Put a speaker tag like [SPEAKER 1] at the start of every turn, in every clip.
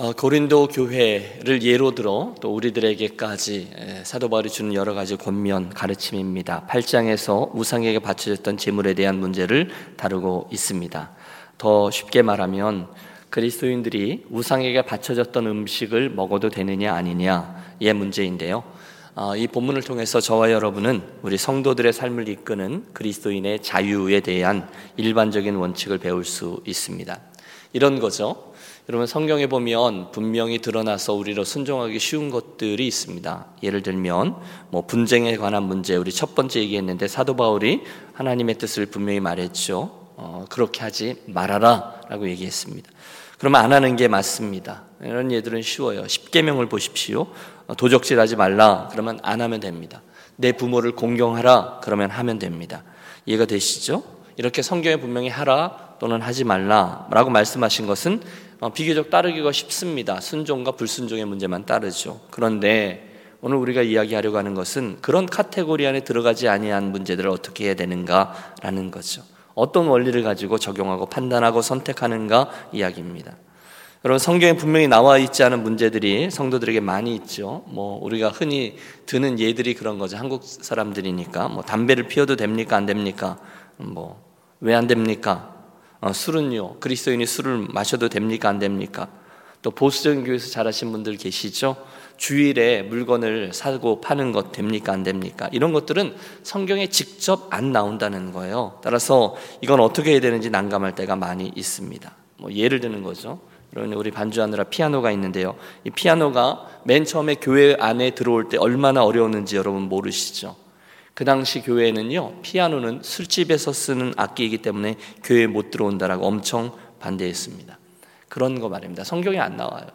[SPEAKER 1] 어, 고린도 교회를 예로 들어 또 우리들에게까지 사도 바울이 주는 여러 가지 권면 가르침입니다. 8장에서 우상에게 바쳐졌던 재물에 대한 문제를 다루고 있습니다. 더 쉽게 말하면 그리스도인들이 우상에게 바쳐졌던 음식을 먹어도 되느냐 아니냐의 문제인데요. 어, 이 본문을 통해서 저와 여러분은 우리 성도들의 삶을 이끄는 그리스도인의 자유에 대한 일반적인 원칙을 배울 수 있습니다. 이런 거죠. 여러분 성경에 보면 분명히 드러나서 우리로 순종하기 쉬운 것들이 있습니다. 예를 들면 뭐 분쟁에 관한 문제 우리 첫 번째 얘기했는데 사도 바울이 하나님의 뜻을 분명히 말했죠. 어, 그렇게 하지 말아라라고 얘기했습니다. 그러면 안 하는 게 맞습니다. 이런 예들은 쉬워요. 십계명을 보십시오. 어, 도적질하지 말라. 그러면 안 하면 됩니다. 내 부모를 공경하라. 그러면 하면 됩니다. 이해가 되시죠? 이렇게 성경에 분명히 하라 또는 하지 말라라고 말씀하신 것은 어, 비교적 따르기가 쉽습니다. 순종과 불순종의 문제만 따르죠. 그런데 오늘 우리가 이야기하려고 하는 것은 그런 카테고리 안에 들어가지 아니한 문제들을 어떻게 해야 되는가라는 거죠. 어떤 원리를 가지고 적용하고 판단하고 선택하는가 이야기입니다. 여러분 성경에 분명히 나와 있지 않은 문제들이 성도들에게 많이 있죠. 뭐 우리가 흔히 드는 예들이 그런 거죠. 한국 사람들이니까 뭐 담배를 피워도 됩니까 안 됩니까? 뭐 왜 안 됩니까? 어, 술은요, 그리스도인이 술을 마셔도 됩니까? 안 됩니까? 또 보수적인 교회에서 잘하신 분들 계시죠? 주일에 물건을 사고 파는 것 됩니까? 안 됩니까? 이런 것들은 성경에 직접 안 나온다는 거예요. 따라서 이건 어떻게 해야 되는지 난감할 때가 많이 있습니다. 뭐 예를 드는 거죠. 여러분 우리 반주하느라 피아노가 있는데요. 이 피아노가 맨 처음에 교회 안에 들어올 때 얼마나 어려웠는지 여러분 모르시죠? 그 당시 교회는요, 피아노는 술집에서 쓰는 악기이기 때문에 교회에 못 들어온다라고 엄청 반대했습니다. 그런 거 말입니다. 성경에 안 나와요.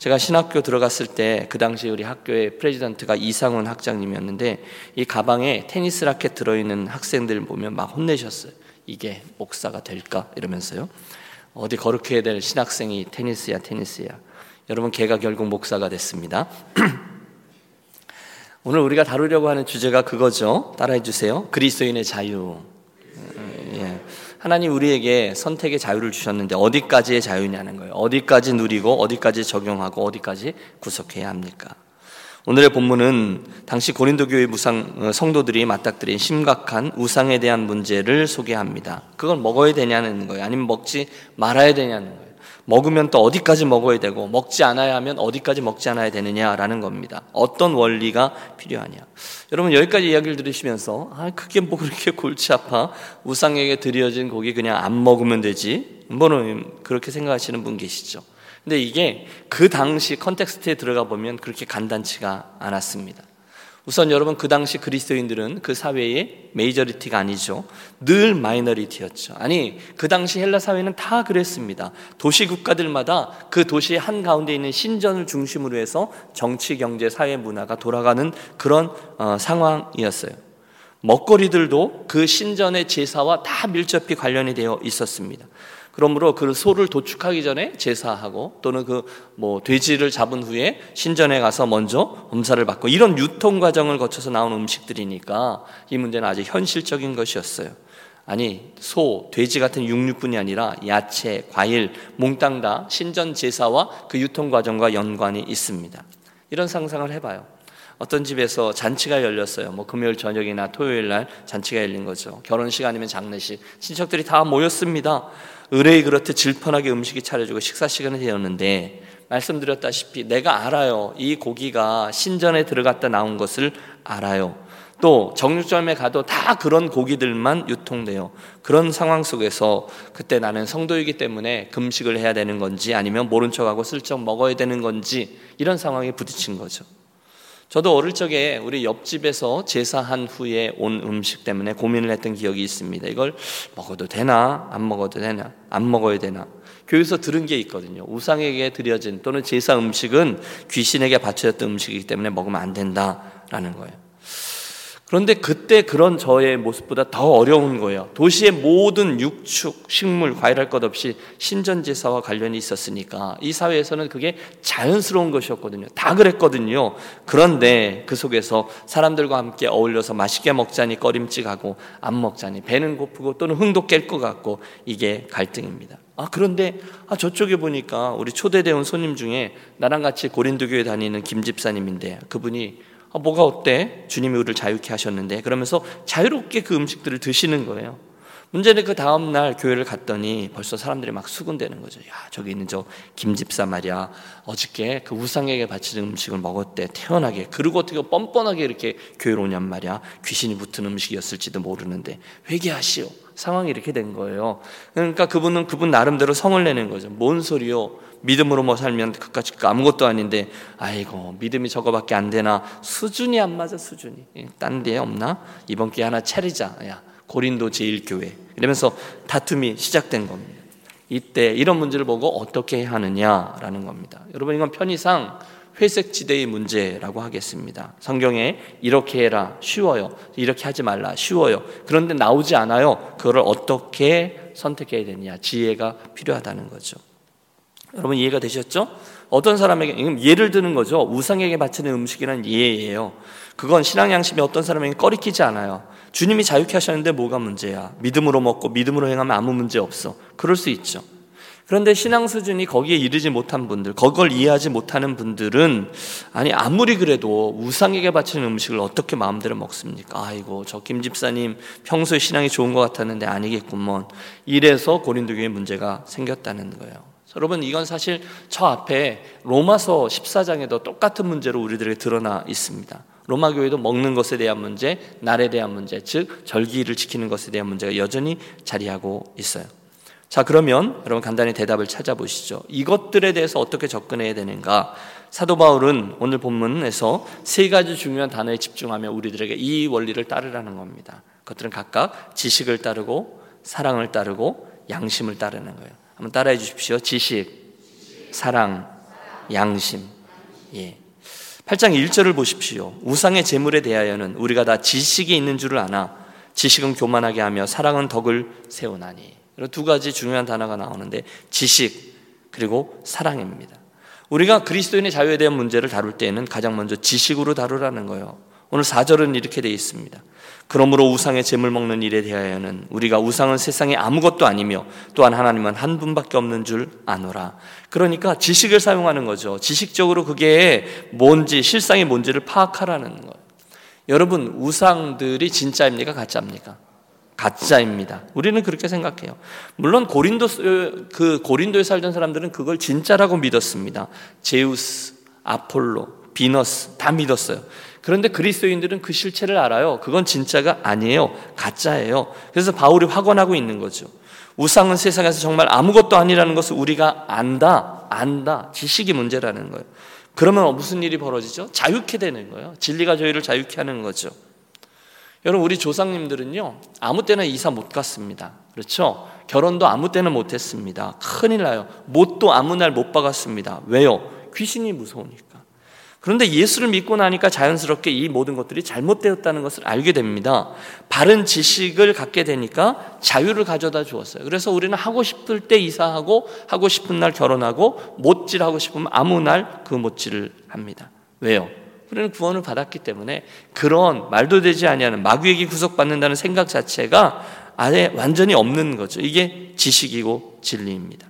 [SPEAKER 1] 제가 신학교 들어갔을 때 그 당시 우리 학교의 프레지던트가 이상훈 학장님이었는데 이 가방에 테니스 라켓 들어있는 학생들 보면 막 혼내셨어요. 이게 목사가 될까 이러면서요. 어디 거룩해야 될 신학생이 테니스야 테니스야. 여러분 걔가 결국 목사가 됐습니다. 오늘 우리가 다루려고 하는 주제가 그거죠. 따라해 주세요. 그리스도인의 자유. 예. 하나님 우리에게 선택의 자유를 주셨는데 어디까지의 자유냐는 거예요. 어디까지 누리고 어디까지 적용하고 어디까지 구속해야 합니까? 오늘의 본문은 당시 고린도 교회 무상 어, 성도들이 맞닥뜨린 심각한 우상에 대한 문제를 소개합니다. 그걸 먹어야 되냐는 거예요. 아니면 먹지 말아야 되냐는 거예요. 먹으면 또 어디까지 먹어야 되고 먹지 않아야 하면 어디까지 먹지 않아야 되느냐라는 겁니다. 어떤 원리가 필요하냐. 여러분 여기까지 이야기를 들으시면서 아 그게 뭐 그렇게 골치 아파 우상에게 드려진 고기 그냥 안 먹으면 되지 뭐는 그렇게 생각하시는 분 계시죠. 근데 이게 그 당시 context에 들어가 보면 그렇게 간단치가 않았습니다. 우선 여러분 그 당시 그리스도인들은 그 사회의 majority가 아니죠. 늘 마이너리티였죠. 아니 그 당시 헬라 사회는 다 그랬습니다. 도시 국가들마다 그 도시 한 가운데 있는 신전을 중심으로 해서 정치, 경제, 사회, 문화가 돌아가는 그런 어, 상황이었어요. 먹거리들도 그 신전의 제사와 다 밀접히 관련이 되어 있었습니다. 그러므로 그 소를 도축하기 전에 제사하고 또는 그 뭐 돼지를 잡은 후에 신전에 가서 먼저 엄사를 받고 이런 유통 과정을 거쳐서 나온 음식들이니까 이 문제는 아주 현실적인 것이었어요. 아니 소, 돼지 같은 육류뿐이 아니라 야채, 과일, 몽땅 다 신전 제사와 그 유통 과정과 연관이 있습니다. 이런 상상을 해봐요. 어떤 집에서 잔치가 열렸어요. 뭐 금요일 저녁이나 토요일 날 잔치가 열린 거죠. 결혼식 아니면 장례식. 친척들이 다 모였습니다. 의뢰이 그렇듯 질펀하게 음식이 차려지고 식사 시간이 되었는데 말씀드렸다시피 내가 알아요. 이 고기가 신전에 들어갔다 나온 것을 알아요. 또 정육점에 가도 다 그런 고기들만 유통돼요. 그런 상황 속에서 그때 나는 성도이기 때문에 금식을 해야 되는 건지 아니면 모른 척하고 슬쩍 먹어야 되는 건지 이런 상황에 부딪힌 거죠. 저도 어릴 적에 우리 옆집에서 제사한 후에 온 음식 때문에 고민을 했던 기억이 있습니다. 이걸 먹어도 되나? 안 먹어도 되나? 안 먹어야 되나? 교회에서 들은 게 있거든요. 우상에게 드려진 또는 제사 음식은 귀신에게 바쳐졌던 음식이기 때문에 먹으면 안 된다라는 거예요. 그런데 그때 그런 저의 모습보다 더 어려운 거예요. 도시의 모든 육축, 식물, 과일할 것 없이 신전제사와 관련이 있었으니까 이 사회에서는 그게 자연스러운 것이었거든요. 다 그랬거든요. 그런데 그 속에서 사람들과 함께 어울려서 맛있게 먹자니 꺼림칙하고 안 먹자니 배는 고프고 또는 흥도 깰 것 같고 이게 갈등입니다. 아, 그런데 아, 저쪽에 보니까 우리 초대대원 손님 중에 나랑 같이 고린도교회 다니는 김 집사님인데 그분이 아, 뭐가 어때? 주님이 우리를 자유케 하셨는데 그러면서 자유롭게 그 음식들을 드시는 거예요. 문제는 그 다음 날 교회를 갔더니 벌써 사람들이 막 수군대는 거죠. 야, 저기 있는 저 김집사 말이야. 어저께 그 우상에게 바치는 음식을 먹었대. 태연하게. 그리고 어떻게 뻔뻔하게 이렇게 교회로 오냔 말이야. 귀신이 붙은 음식이었을지도 모르는데 회개하시오. 상황이 이렇게 된 거예요. 그러니까 그분은 그분 나름대로 성을 내는 거죠. 뭔 소리요? 믿음으로 뭐 살면 그까지 아무것도 아닌데 아이고 믿음이 저거밖에 안 되나 수준이 안 맞아 수준이 예, 딴데 없나 이번 기회 하나 차리자 야 고린도 제1교회 이러면서 다툼이 시작된 겁니다 이때 이런 문제를 보고 어떻게 하느냐라는 겁니다 여러분 이건 편의상 회색 지대의 문제라고 하겠습니다. 성경에 이렇게 해라 쉬워요. 이렇게 하지 말라 쉬워요. 그런데 나오지 않아요. 그걸 어떻게 선택해야 되냐 지혜가 필요하다는 거죠. 여러분 이해가 되셨죠? 어떤 사람에게 예를 드는 거죠. 우상에게 바치는 음식이란 예예요. 그건 신앙 양심이 어떤 사람에게 꺼리키지 않아요. 주님이 자유케 하셨는데 뭐가 문제야? 믿음으로 먹고 믿음으로 행하면 아무 문제 없어. 그럴 수 있죠. 그런데 신앙 수준이 거기에 이르지 못한 분들, 그걸 이해하지 못하는 분들은 아니 아무리 그래도 우상에게 바치는 음식을 어떻게 마음대로 먹습니까? 아이고 저 김 집사님 평소에 신앙이 좋은 것 같았는데 아니겠구먼. 이래서 고린도 교회 문제가 생겼다는 거예요. 여러분 이건 사실 저 앞에 로마서 14장에도 똑같은 문제로 우리들에게 드러나 있습니다. 로마 교회도 먹는 것에 대한 문제, 날에 대한 문제, 즉 절기를 지키는 것에 대한 문제가 여전히 자리하고 있어요. 자, 그러면 여러분 간단히 대답을 찾아보시죠. 이것들에 대해서 어떻게 접근해야 되는가? 사도 바울은 오늘 본문에서 세 가지 중요한 단어에 집중하며 우리들에게 이 원리를 따르라는 겁니다. 그것들은 각각 지식을 따르고 사랑을 따르고 양심을 따르는 거예요. 한번 따라해 주십시오. 지식, 사랑, 양심. 예. 8장 1절을 보십시오. 우상의 재물에 대하여는 우리가 다 지식이 있는 줄을 아나 지식은 교만하게 하며 사랑은 덕을 세우나니. 두 가지 중요한 단어가 나오는데 지식 그리고 사랑입니다. 우리가 그리스도인의 자유에 대한 문제를 다룰 때에는 가장 먼저 지식으로 다루라는 거예요. 오늘 4절은 이렇게 되어 있습니다. 그러므로 우상의 재물 먹는 일에 대하여는 우리가 우상은 세상에 아무것도 아니며 또한 하나님은 한 분밖에 없는 줄 아노라. 그러니까 지식을 사용하는 거죠. 지식적으로 그게 뭔지 실상이 뭔지를 파악하라는 거예요. 여러분 우상들이 진짜입니까 가짜입니까? 가짜입니다. 우리는 그렇게 생각해요. 물론 고린도 그 고린도에 살던 사람들은 그걸 진짜라고 믿었습니다. 제우스, 아폴로, 비너스 다 믿었어요. 그런데 그리스도인들은 그 실체를 알아요. 그건 진짜가 아니에요. 가짜예요. 그래서 바울이 확언하고 있는 거죠. 우상은 세상에서 정말 아무것도 아니라는 것을 우리가 안다, 안다. 지식이 문제라는 거예요. 그러면 무슨 일이 벌어지죠? 자유케 되는 거예요. 진리가 저희를 자유케 하는 거죠. 여러분, 우리 조상님들은요, 아무 때나 이사 못 갔습니다. 그렇죠? 결혼도 아무 때나 못 했습니다. 큰일 나요. 못도 아무 날 못 박았습니다. 왜요? 귀신이 무서우니까. 그런데 예수를 믿고 나니까 자연스럽게 이 모든 것들이 잘못되었다는 것을 알게 됩니다. 바른 지식을 갖게 되니까 자유를 가져다 주었어요. 그래서 우리는 하고 싶을 때 이사하고 하고 싶은 날 결혼하고 못질하고 싶으면 아무 날 그 못질을 합니다. 왜요? 우리는 구원을 받았기 때문에 그런 말도 되지 아니하는 마귀에게 구속받는다는 생각 자체가 아예 완전히 없는 거죠. 이게 지식이고 진리입니다.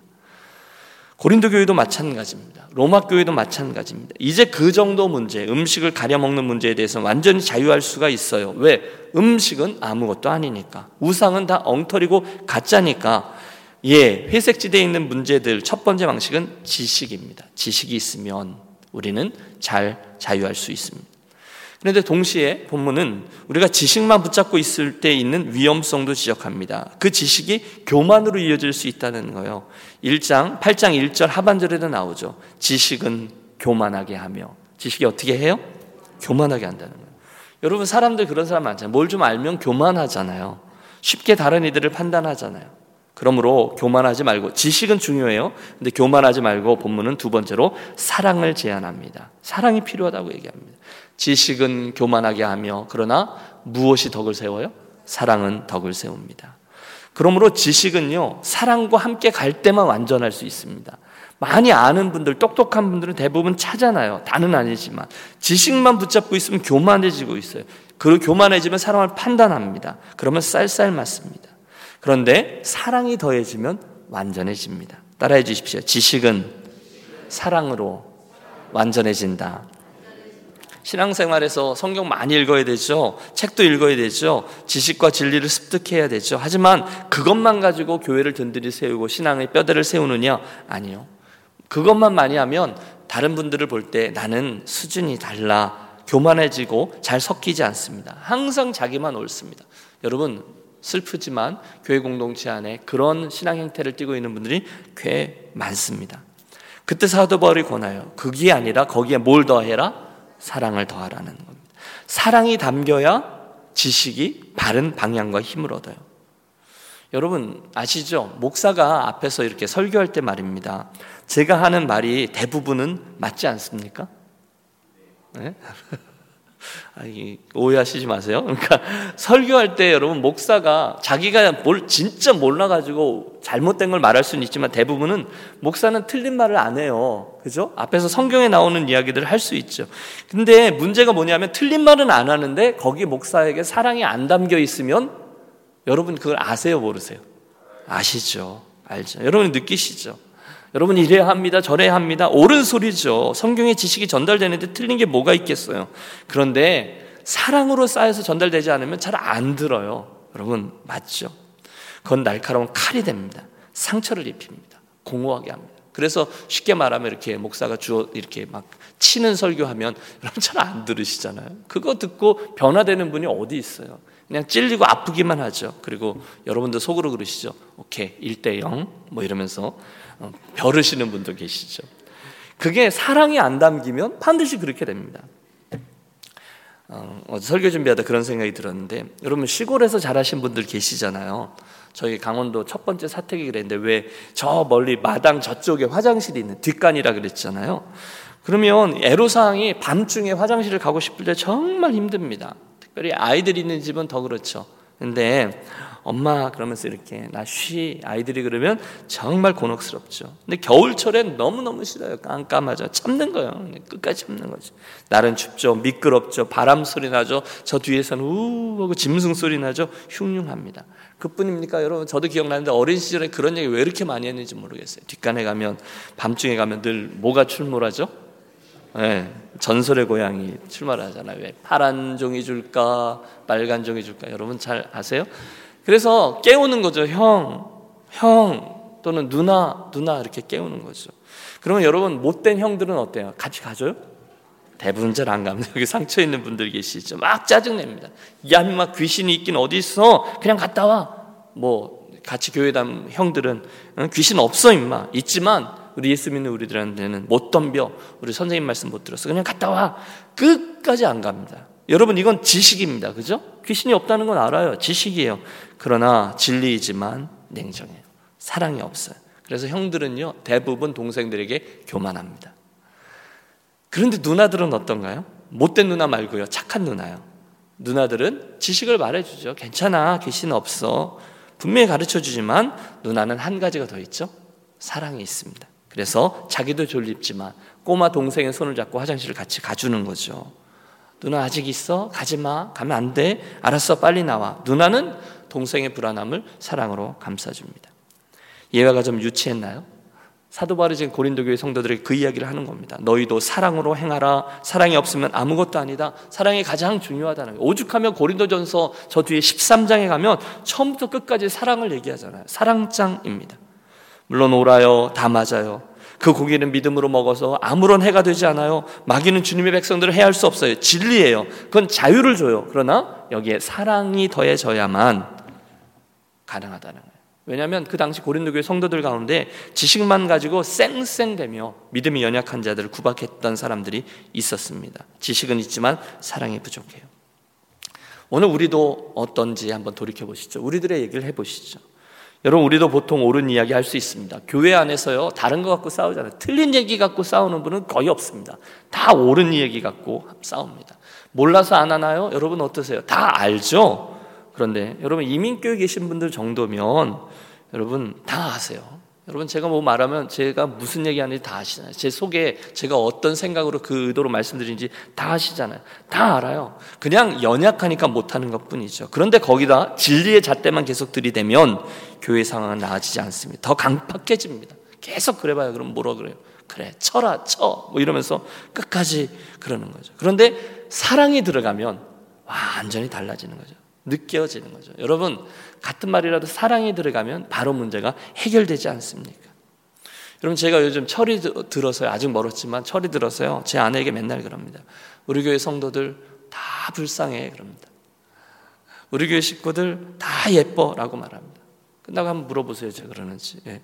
[SPEAKER 1] 고린도 교회도 마찬가지입니다. 로마 교회도 마찬가지입니다. 이제 그 정도 문제, 음식을 가려 먹는 문제에 대해서 완전히 자유할 수가 있어요. 왜? 음식은 아무것도 아니니까. 우상은 다 엉터리고 가짜니까. 예, 회색 지대에 있는 문제들 첫 번째 방식은 지식입니다. 지식이 있으면 우리는 잘 자유할 수 있습니다. 그런데 동시에 본문은 우리가 지식만 붙잡고 있을 때 있는 위험성도 지적합니다. 그 지식이 교만으로 이어질 수 있다는 거예요. 1장, 8장 1절 하반절에도 나오죠. 지식은 교만하게 하며. 지식이 어떻게 해요? 교만하게 한다는 거예요. 여러분, 사람들 그런 사람 많잖아요. 뭘 좀 알면 교만하잖아요. 쉽게 다른 이들을 판단하잖아요. 그러므로 교만하지 말고 지식은 중요해요. 근데 교만하지 말고 본문은 두 번째로 사랑을 제안합니다. 사랑이 필요하다고 얘기합니다. 지식은 교만하게 하며 그러나 무엇이 덕을 세워요? 사랑은 덕을 세웁니다. 그러므로 지식은요, 사랑과 함께 갈 때만 완전할 수 있습니다. 많이 아는 분들, 똑똑한 분들은 대부분 차잖아요. 다는 아니지만. 지식만 붙잡고 있으면 교만해지고 있어요. 그 교만해지면 사람을 판단합니다. 그러면 쌀쌀 맞습니다. 그런데 사랑이 더해지면 완전해집니다. 따라해 주십시오. 지식은 사랑으로 완전해진다. 신앙생활에서 성경 많이 읽어야 되죠. 책도 읽어야 되죠. 지식과 진리를 습득해야 되죠. 하지만 그것만 가지고 교회를 든든히 세우고 신앙의 뼈대를 세우느냐? 아니요. 그것만 많이 하면 다른 분들을 볼 때 나는 수준이 달라. 교만해지고 잘 섞이지 않습니다. 항상 자기만 옳습니다. 여러분, 슬프지만 교회 공동체 안에 그런 신앙 행태를 띠고 있는 분들이 꽤 많습니다. 그때 사도 바울이 권하여 그게 아니라 거기에 뭘 더해라? 사랑을 더하라는 겁니다. 사랑이 담겨야 지식이 바른 방향과 힘을 얻어요. 여러분 아시죠? 목사가 앞에서 이렇게 설교할 때 말입니다. 제가 하는 말이 대부분은 맞지 않습니까? 네? 아니, 오해하시지 마세요. 그러니까 설교할 때 여러분 목사가 자기가 뭘 진짜 몰라가지고 잘못된 걸 말할 수는 있지만 대부분은 목사는 틀린 말을 안 해요. 그죠? 앞에서 성경에 나오는 이야기들을 할 수 있죠. 근데 문제가 뭐냐면 틀린 말은 안 하는데 거기 목사에게 사랑이 안 담겨 있으면 여러분 그걸 아세요, 모르세요? 아시죠? 알죠? 여러분 느끼시죠? 여러분 이래야 합니다. 저래야 합니다. 옳은 소리죠. 성경의 지식이 전달되는데 틀린 게 뭐가 있겠어요. 그런데 사랑으로 쌓여서 전달되지 않으면 잘 안 들어요. 여러분 맞죠? 그건 날카로운 칼이 됩니다. 상처를 입힙니다. 공허하게 합니다. 그래서 쉽게 말하면 이렇게 목사가 주어 이렇게 막 치는 설교하면 여러분 잘 안 들으시잖아요. 그거 듣고 변화되는 분이 어디 있어요? 그냥 찔리고 아프기만 하죠. 그리고 여러분들 속으로 그러시죠. 오케이, 1대 0. 뭐 이러면서 어, 벼르시는 분도 계시죠. 그게 사랑이 안 담기면 반드시 그렇게 됩니다. 어, 설교 준비하다 그런 생각이 들었는데 여러분 시골에서 자라신 분들 계시잖아요. 저희 강원도 첫 번째 사택이 그랬는데 왜 저 멀리 마당 저쪽에 화장실이 있는 뒷간이라 그랬잖아요. 그러면 애로사항이 밤중에 화장실을 가고 싶을 때 정말 힘듭니다. 특별히 아이들 있는 집은 더 그렇죠. 근데 엄마 그러면서 이렇게 나 쉬 아이들이 그러면 정말 곤혹스럽죠. 근데 겨울철엔 너무너무 싫어요. 깜깜하죠. 참는 거예요. 끝까지 참는 거죠. 날은 춥죠. 미끄럽죠. 바람 소리 나죠. 저 뒤에서는 우 하고 짐승 소리 나죠. 흉흉합니다. 그뿐입니까 여러분? 저도 기억나는데 어린 시절에 그런 얘기 왜 이렇게 많이 했는지 모르겠어요. 뒷간에 가면 밤중에 가면 늘 뭐가 출몰하죠? 네, 전설의 고양이 출몰하잖아요. 왜 파란 종이 줄까, 빨간 종이 줄까? 여러분 잘 아세요? 그래서 깨우는 거죠. 형, 형 또는 누나, 누나 이렇게 깨우는 거죠. 그러면 여러분 못된 형들은 어때요? 같이 가줘요? 대부분 잘 안 갑니다. 여기 상처 있는 분들 계시죠? 막 짜증냅니다. 야, 막 귀신이 있긴 어디 있어? 그냥 갔다 와. 뭐 같이 교회 다니 형들은 귀신 없어 임마. 있지만 우리 예수 믿는 우리들한테는 못 덤벼. 우리 선생님 말씀 못 들었어. 그냥 갔다 와. 끝까지 안 갑니다. 여러분 이건 지식입니다. 그죠? 귀신이 없다는 건 알아요. 지식이에요. 그러나 진리이지만 냉정해요. 사랑이 없어요. 그래서 형들은요, 대부분 동생들에게 교만합니다. 그런데 누나들은 어떤가요? 못된 누나 말고요. 착한 누나요. 누나들은 지식을 말해주죠. 괜찮아. 귀신 없어. 분명히 가르쳐 주지만 누나는 한 가지가 더 있죠. 사랑이 있습니다. 그래서 자기도 졸립지만 꼬마 동생의 손을 잡고 화장실을 같이 가주는 거죠. 누나 아직 있어? 가지 마. 가면 안 돼. 알았어. 빨리 나와. 누나는 동생의 불안함을 사랑으로 감싸줍니다. 예화가 좀 유치했나요? 사도 바울이 지금 고린도 교회 성도들에게 그 이야기를 하는 겁니다. 너희도 사랑으로 행하라. 사랑이 없으면 아무것도 아니다. 사랑이 가장 중요하다는 거예요. 오죽하면 고린도전서 저 뒤에 13장에 가면 처음부터 끝까지 사랑을 얘기하잖아요. 사랑장입니다. 물론 오라요. 다 맞아요. 그 고기는 믿음으로 먹어서 아무런 해가 되지 않아요. 마귀는 주님의 백성들을 해할 수 없어요. 진리예요. 그건 자유를 줘요. 그러나 여기에 사랑이 더해져야만 가능하다는 거예요. 왜냐하면 그 당시 고린도 교회 성도들 가운데 지식만 가지고 쌩쌩대며 믿음이 연약한 자들을 구박했던 사람들이 있었습니다. 지식은 있지만 사랑이 부족해요. 오늘 우리도 어떤지 한번 돌이켜 보시죠. 우리들의 얘기를 해 보시죠. 여러분 우리도 보통 옳은 이야기 할 수 있습니다. 교회 안에서요 다른 거 갖고 싸우잖아요. 틀린 얘기 갖고 싸우는 분은 거의 없습니다. 다 옳은 얘기 갖고 싸웁니다. 몰라서 안 하나요? 여러분 어떠세요? 다 알죠. 그런데 여러분 이민교회 계신 분들 정도면 여러분 다 아세요. 여러분 제가 뭐 말하면 제가 무슨 얘기하는지 다 아시잖아요. 제 속에 제가 어떤 생각으로 그 의도로 말씀드린지 다 아시잖아요. 다 알아요. 그냥 연약하니까 못하는 것뿐이죠. 그런데 거기다 진리의 잣대만 계속 들이대면 교회 상황은 나아지지 않습니다. 더 강팍해집니다. 계속 그래봐요. 그럼 뭐라 그래요? 그래 쳐라 쳐 뭐 이러면서 끝까지 그러는 거죠. 그런데 사랑이 들어가면 완전히 달라지는 거죠. 느껴지는 거죠. 여러분 같은 말이라도 사랑이 들어가면 바로 문제가 해결되지 않습니까? 여러분 제가 요즘 철이 들어서요. 아직 멀었지만 철이 들어서요. 제 아내에게 맨날 그럽니다. 우리 교회 성도들 다 불쌍해 그럽니다. 우리 교회 식구들 다 예뻐 라고 말합니다. 끝나고 한번 물어보세요. 제가 그러는지. 예.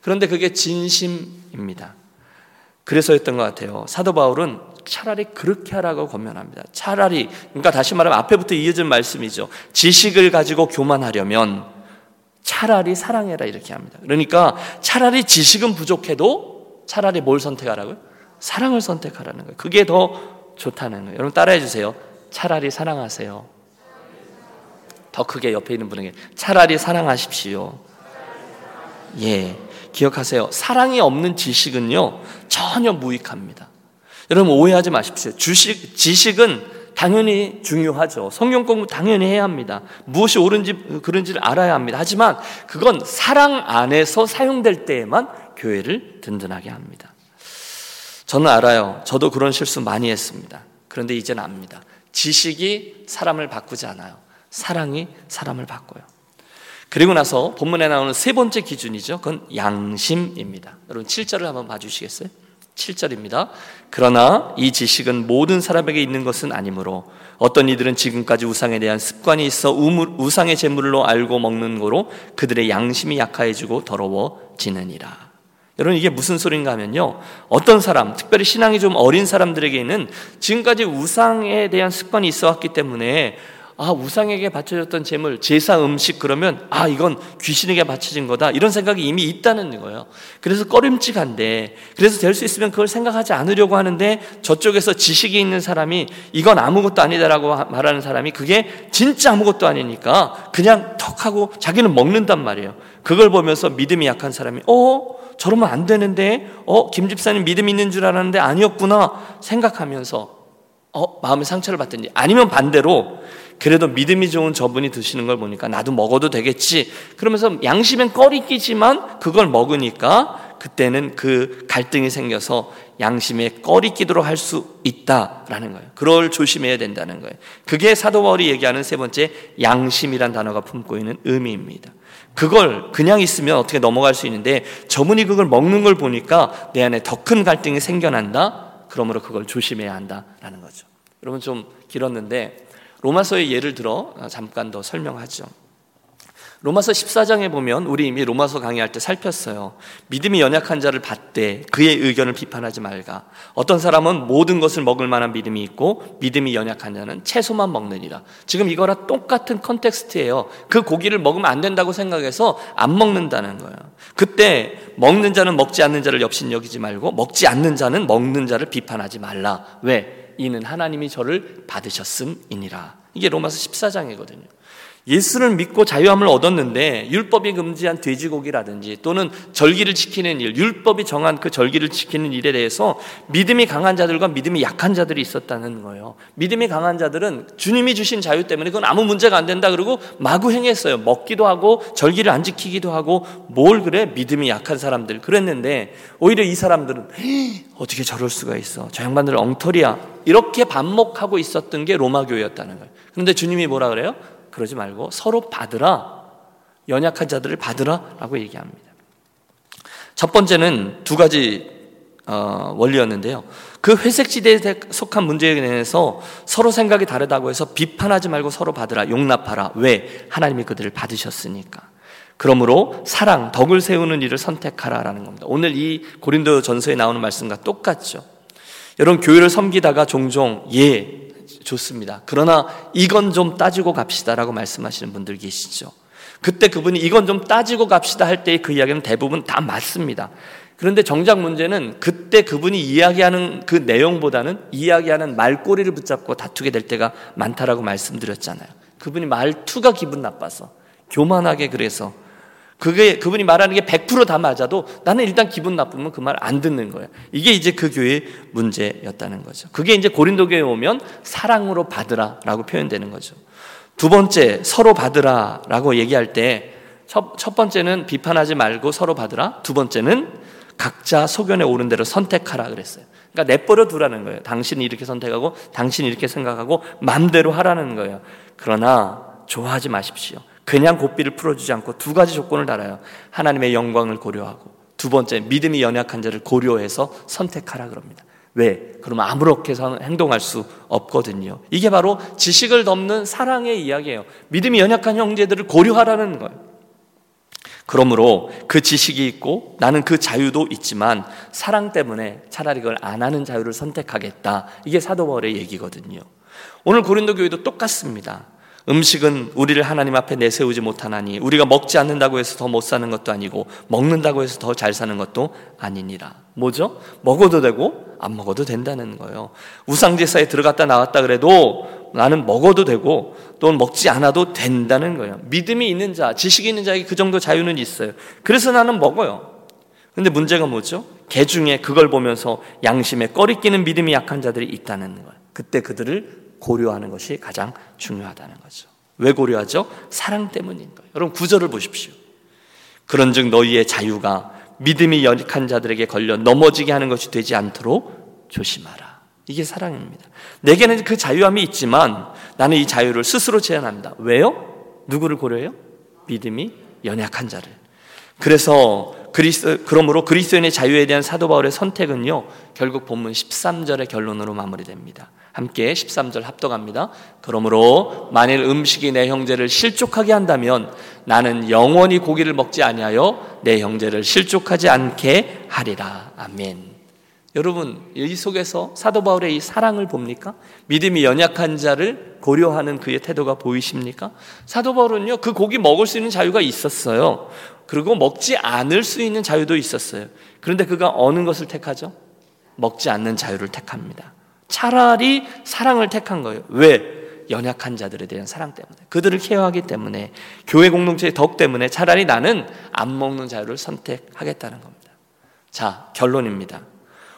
[SPEAKER 1] 그런데 그게 진심입니다. 그래서였던 것 같아요. 사도 바울은 차라리 그렇게 하라고 권면합니다. 차라리 그러니까 다시 말하면 앞에부터 이어진 말씀이죠. 지식을 가지고 교만하려면 차라리 사랑해라 이렇게 합니다. 그러니까 차라리 지식은 부족해도 차라리 뭘 선택하라고요? 사랑을 선택하라는 거예요. 그게 더 좋다는 거예요. 여러분 따라해 주세요. 차라리 사랑하세요. 더 크게 옆에 있는 분에게 차라리 사랑하십시오. 예. 기억하세요. 사랑이 없는 지식은요, 전혀 무익합니다. 여러분 오해하지 마십시오. 주식, 지식은 당연히 중요하죠. 성경 공부 당연히 해야 합니다. 무엇이 옳은지 그런지를 알아야 합니다. 하지만 그건 사랑 안에서 사용될 때에만 교회를 든든하게 합니다. 저는 알아요. 저도 그런 실수 많이 했습니다. 그런데 이제는 압니다. 지식이 사람을 바꾸지 않아요. 사랑이 사람을 바꿔요. 그리고 나서 본문에 나오는 세 번째 기준이죠. 그건 양심입니다. 여러분 7절을 한번 봐주시겠어요? 7절입니다. 그러나 이 지식은 모든 사람에게 있는 것은 아니므로 어떤 이들은 지금까지 우상에 대한 습관이 있어 우상의 제물로 알고 먹는 거로 그들의 양심이 약해지고 더러워지느니라. 여러분 이게 무슨 소린가 하면요. 어떤 사람, 특별히 신앙이 좀 어린 사람들에게는 지금까지 우상에 대한 습관이 있어 왔기 때문에 아, 우상에게 바쳐졌던 재물, 제사 음식 그러면 아, 이건 귀신에게 바쳐진 거다. 이런 생각이 이미 있다는 거예요. 그래서 꺼림칙한데, 그래서 될 수 있으면 그걸 생각하지 않으려고 하는데 저쪽에서 지식이 있는 사람이 이건 아무것도 아니다라고 말하는 사람이 그게 진짜 아무것도 아니니까 그냥 턱 하고 자기는 먹는단 말이에요. 그걸 보면서 믿음이 약한 사람이 어? 저러면 안 되는데? 어? 김 집사님 믿음 있는 줄 알았는데 아니었구나 생각하면서 어? 마음의 상처를 받든지 아니면 반대로 그래도 믿음이 좋은 저분이 드시는 걸 보니까 나도 먹어도 되겠지. 그러면서 양심엔 꺼리 끼지만 그걸 먹으니까 그때는 그 갈등이 생겨서 양심에 꺼리 끼도록 할 수 있다라는 거예요. 그걸 조심해야 된다는 거예요. 그게 사도 바울이 얘기하는 세 번째 양심이란 단어가 품고 있는 의미입니다. 그걸 그냥 있으면 어떻게 넘어갈 수 있는데 저분이 그걸 먹는 걸 보니까 내 안에 더 큰 갈등이 생겨난다. 그러므로 그걸 조심해야 한다라는 거죠. 여러분 좀 길었는데 로마서의 예를 들어 잠깐 더 설명하죠. 로마서 14장에 보면 우리 이미 로마서 강의할 때 살폈어요. 믿음이 연약한 자를 받되 그의 의견을 비판하지 말가. 어떤 사람은 모든 것을 먹을 만한 믿음이 있고 믿음이 연약한 자는 채소만 먹느니라. 지금 이거랑 똑같은 컨텍스트예요. 그 고기를 먹으면 안 된다고 생각해서 안 먹는다는 거예요. 그때 먹는 자는 먹지 않는 자를 엽신 여기지 말고 먹지 않는 자는 먹는 자를 비판하지 말라. 왜? 이는 하나님이 저를 받으셨음이니라. 이게 로마서 14장이거든요. 예수를 믿고 자유함을 얻었는데 율법이 금지한 돼지고기라든지 또는 절기를 지키는 일, 율법이 정한 그 절기를 지키는 일에 대해서 믿음이 강한 자들과 믿음이 약한 자들이 있었다는 거예요. 믿음이 강한 자들은 주님이 주신 자유 때문에 그건 아무 문제가 안 된다 그러고 마구 행했어요. 먹기도 하고 절기를 안 지키기도 하고 뭘 그래? 믿음이 약한 사람들 그랬는데 오히려 이 사람들은 어떻게 저럴 수가 있어? 저 양반들 엉터리야. 이렇게 반목하고 있었던 게 로마 교회였다는 거예요. 그런데 주님이 뭐라 그래요? 그러지 말고 서로 받으라. 연약한 자들을 받으라 라고 얘기합니다. 첫 번째는 두 가지 어, 원리였는데요. 그 회색 지대에 속한 문제에 대해서 서로 생각이 다르다고 해서 비판하지 말고 서로 받으라, 용납하라. 왜? 하나님이 그들을 받으셨으니까. 그러므로 사랑, 덕을 세우는 일을 선택하라라는 겁니다. 오늘 이 고린도 전서에 나오는 말씀과 똑같죠. 여러분 교회를 섬기다가 종종 예 좋습니다. 그러나 이건 좀 따지고 갑시다라고 말씀하시는 분들 계시죠. 그때 그분이 이건 좀 따지고 갑시다 할때그 이야기는 대부분 다 맞습니다. 그런데 정작 문제는 그때 그분이 이야기하는 그 내용보다는 이야기하는 말꼬리를 붙잡고 다투게 될 때가 많다라고 말씀드렸잖아요. 그분이 말투가 기분 나빠서 교만하게 그래서 그게 그분이 말하는 게 100%다 맞아도 나는 일단 기분 나쁘면 그 말 안 듣는 거예요. 이게 이제 그 교회의 문제였다는 거죠. 그게 이제 고린도 교회에 오면 사랑으로 받으라라고 표현되는 거죠. 두 번째 서로 받으라라고 얘기할 때첫 번째는 비판하지 말고 서로 받으라. 두 번째는 각자 소견에 오른 대로 선택하라 그랬어요. 그러니까 내버려 두라는 거예요. 당신이 이렇게 선택하고 당신이 이렇게 생각하고 마음대로 하라는 거예요. 그러나 좋아하지 마십시오. 그냥 고삐를 풀어주지 않고 두 가지 조건을 달아요. 하나님의 영광을 고려하고 두 번째 믿음이 연약한 자를 고려해서 선택하라 그럽니다. 왜? 그러면 아무렇게 행동할 수 없거든요. 이게 바로 지식을 덮는 사랑의 이야기예요. 믿음이 연약한 형제들을 고려하라는 거예요. 그러므로 그 지식이 있고 나는 그 자유도 있지만 사랑 때문에 차라리 그걸 안 하는 자유를 선택하겠다. 이게 사도 바울의 얘기거든요. 오늘 고린도 교회도 똑같습니다. 음식은 우리를 하나님 앞에 내세우지 못하나니 우리가 먹지 않는다고 해서 더 못 사는 것도 아니고 먹는다고 해서 더 잘 사는 것도 아니니라. 뭐죠? 먹어도 되고 안 먹어도 된다는 거예요. 우상 제사에 들어갔다 나왔다 그래도 나는 먹어도 되고 또는 먹지 않아도 된다는 거예요. 믿음이 있는 자, 지식이 있는 자에게 그 정도 자유는 있어요. 그래서 나는 먹어요. 근데 문제가 뭐죠? 개 중에 그걸 보면서 양심에 꺼리끼는 믿음이 약한 자들이 있다는 거예요. 그때 그들을 고려하는 것이 가장 중요하다는 거죠. 왜 고려하죠? 사랑 때문인 거예요. 여러분 구절을 보십시오. 그런즉 너희의 자유가 믿음이 연약한 자들에게 걸려 넘어지게 하는 것이 되지 않도록 조심하라. 이게 사랑입니다. 내게는 그 자유함이 있지만 나는 이 자유를 스스로 제한합니다. 왜요? 누구를 고려해요? 믿음이 연약한 자를. 그래서 그리스 그러므로 그리스도인의 자유에 대한 사도 바울의 선택은요. 결국 본문 13절의 결론으로 마무리됩니다. 함께 13절 합독합니다. 그러므로 만일 음식이 내 형제를 실족하게 한다면 나는 영원히 고기를 먹지 아니하여 내 형제를 실족하지 않게 하리라. 아멘. 여러분, 이 속에서 사도 바울의 이 사랑을 봅니까? 믿음이 연약한 자를 고려하는 그의 태도가 보이십니까? 사도 바울은요, 그 고기 먹을 수 있는 자유가 있었어요. 그리고 먹지 않을 수 있는 자유도 있었어요. 그런데 그가 어느 것을 택하죠? 먹지 않는 자유를 택합니다. 차라리 사랑을 택한 거예요. 왜? 연약한 자들에 대한 사랑 때문에. 그들을 케어하기 때문에. 교회 공동체의 덕 때문에 차라리 나는 안 먹는 자유를 선택하겠다는 겁니다. 자, 결론입니다.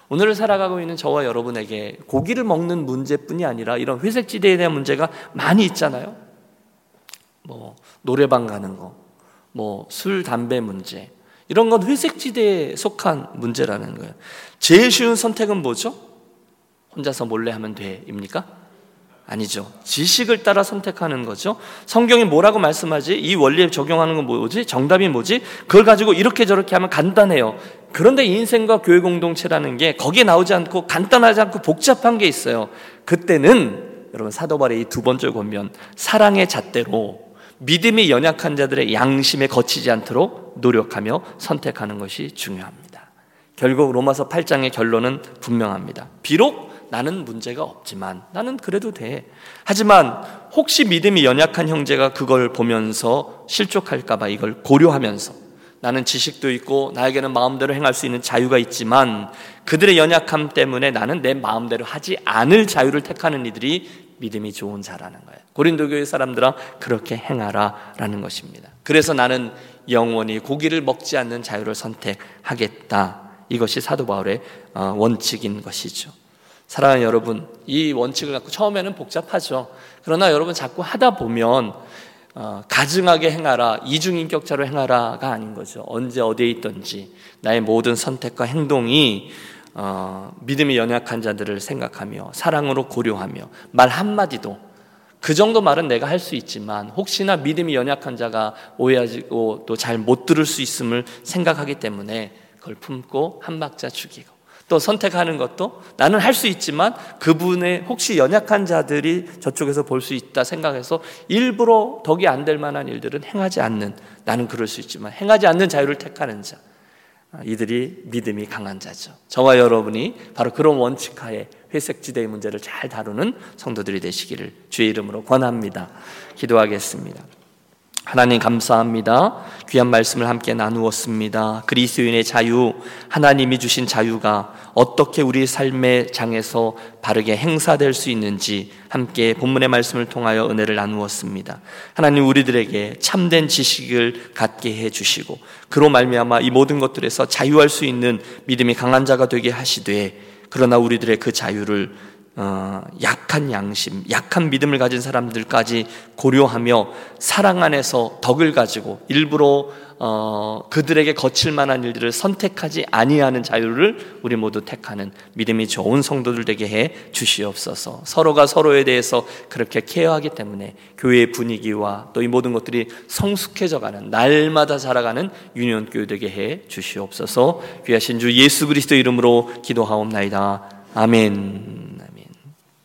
[SPEAKER 1] 오늘을 살아가고 있는 저와 여러분에게 고기를 먹는 문제뿐이 아니라 이런 회색 지대에 대한 문제가 많이 있잖아요. 뭐, 노래방 가는 거, 뭐, 술, 담배 문제. 이런 건 회색 지대에 속한 문제라는 거예요. 제일 쉬운 선택은 뭐죠? 혼자서 몰래 하면 돼입니까? 아니죠. 지식을 따라 선택하는 거죠. 성경이 뭐라고 말씀하지? 이 원리에 적용하는 건 뭐지? 정답이 뭐지? 그걸 가지고 이렇게 저렇게 하면 간단해요. 그런데 인생과 교회 공동체라는 게 거기에 나오지 않고 간단하지 않고 복잡한 게 있어요. 그때는 여러분 사도바의 이 두 번째 권면 사랑의 잣대로 믿음이 연약한 자들의 양심에 거치지 않도록 노력하며 선택하는 것이 중요합니다. 결국 로마서 8장의 결론은 분명합니다. 비록 나는 문제가 없지만 나는 그래도 돼. 하지만 혹시 믿음이 연약한 형제가 그걸 보면서 실족할까봐 이걸 고려하면서 나는 지식도 있고 나에게는 마음대로 행할 수 있는 자유가 있지만 그들의 연약함 때문에 나는 내 마음대로 하지 않을 자유를 택하는 이들이 믿음이 좋은 자라는 거예요. 고린도 교회 사람들아 그렇게 행하라라는 것입니다. 그래서 나는 영원히 고기를 먹지 않는 자유를 선택하겠다. 이것이 사도 바울의 어, 원칙인 것이죠. 사랑하는 여러분, 이 원칙을 갖고 처음에는 복잡하죠. 그러나 여러분 자꾸 하다 보면 어, 가증하게 행하라, 이중인격자로 행하라가 아닌 거죠. 언제 어디에 있든지 나의 모든 선택과 행동이 어, 믿음이 연약한 자들을 생각하며 사랑으로 고려하며 말 한마디도 그 정도 말은 내가 할 수 있지만 혹시나 믿음이 연약한 자가 오해하고 또 잘 못 들을 수 있음을 생각하기 때문에 그걸 품고 한 박자 죽이고 또 선택하는 것도 나는 할 수 있지만 그분의 혹시 연약한 자들이 저쪽에서 볼 수 있다 생각해서 일부러 덕이 안 될 만한 일들은 행하지 않는 나는 그럴 수 있지만 행하지 않는 자유를 택하는 자 아, 이들이 믿음이 강한 자죠. 저와 여러분이 바로 그런 원칙하에 회색지대의 문제를 잘 다루는 성도들이 되시기를 주의 이름으로 권합니다. 기도하겠습니다. 하나님 감사합니다. 귀한 말씀을 함께 나누었습니다. 그리스도인의 자유, 하나님이 주신 자유가 어떻게 우리 삶의 장에서 바르게 행사될 수 있는지 함께 본문의 말씀을 통하여 은혜를 나누었습니다. 하나님 우리들에게 참된 지식을 갖게 해 주시고 그로 말미암아 이 모든 것들에서 자유할 수 있는 믿음이 강한 자가 되게 하시되 그러나 우리들의 그 자유를 어, 약한 양심, 약한 믿음을 가진 사람들까지 고려하며 사랑 안에서 덕을 가지고 일부러 어, 그들에게 거칠 만한 일들을 선택하지 아니하는 자유를 우리 모두 택하는 믿음이 좋은 성도들 되게 해 주시옵소서. 서로가 서로에 대해서 그렇게 케어하기 때문에 교회의 분위기와 또 이 모든 것들이 성숙해져가는 날마다 자라가는 유년 교회 되게 해 주시옵소서. 귀하신 주 예수 그리스도 이름으로 기도하옵나이다. 아멘.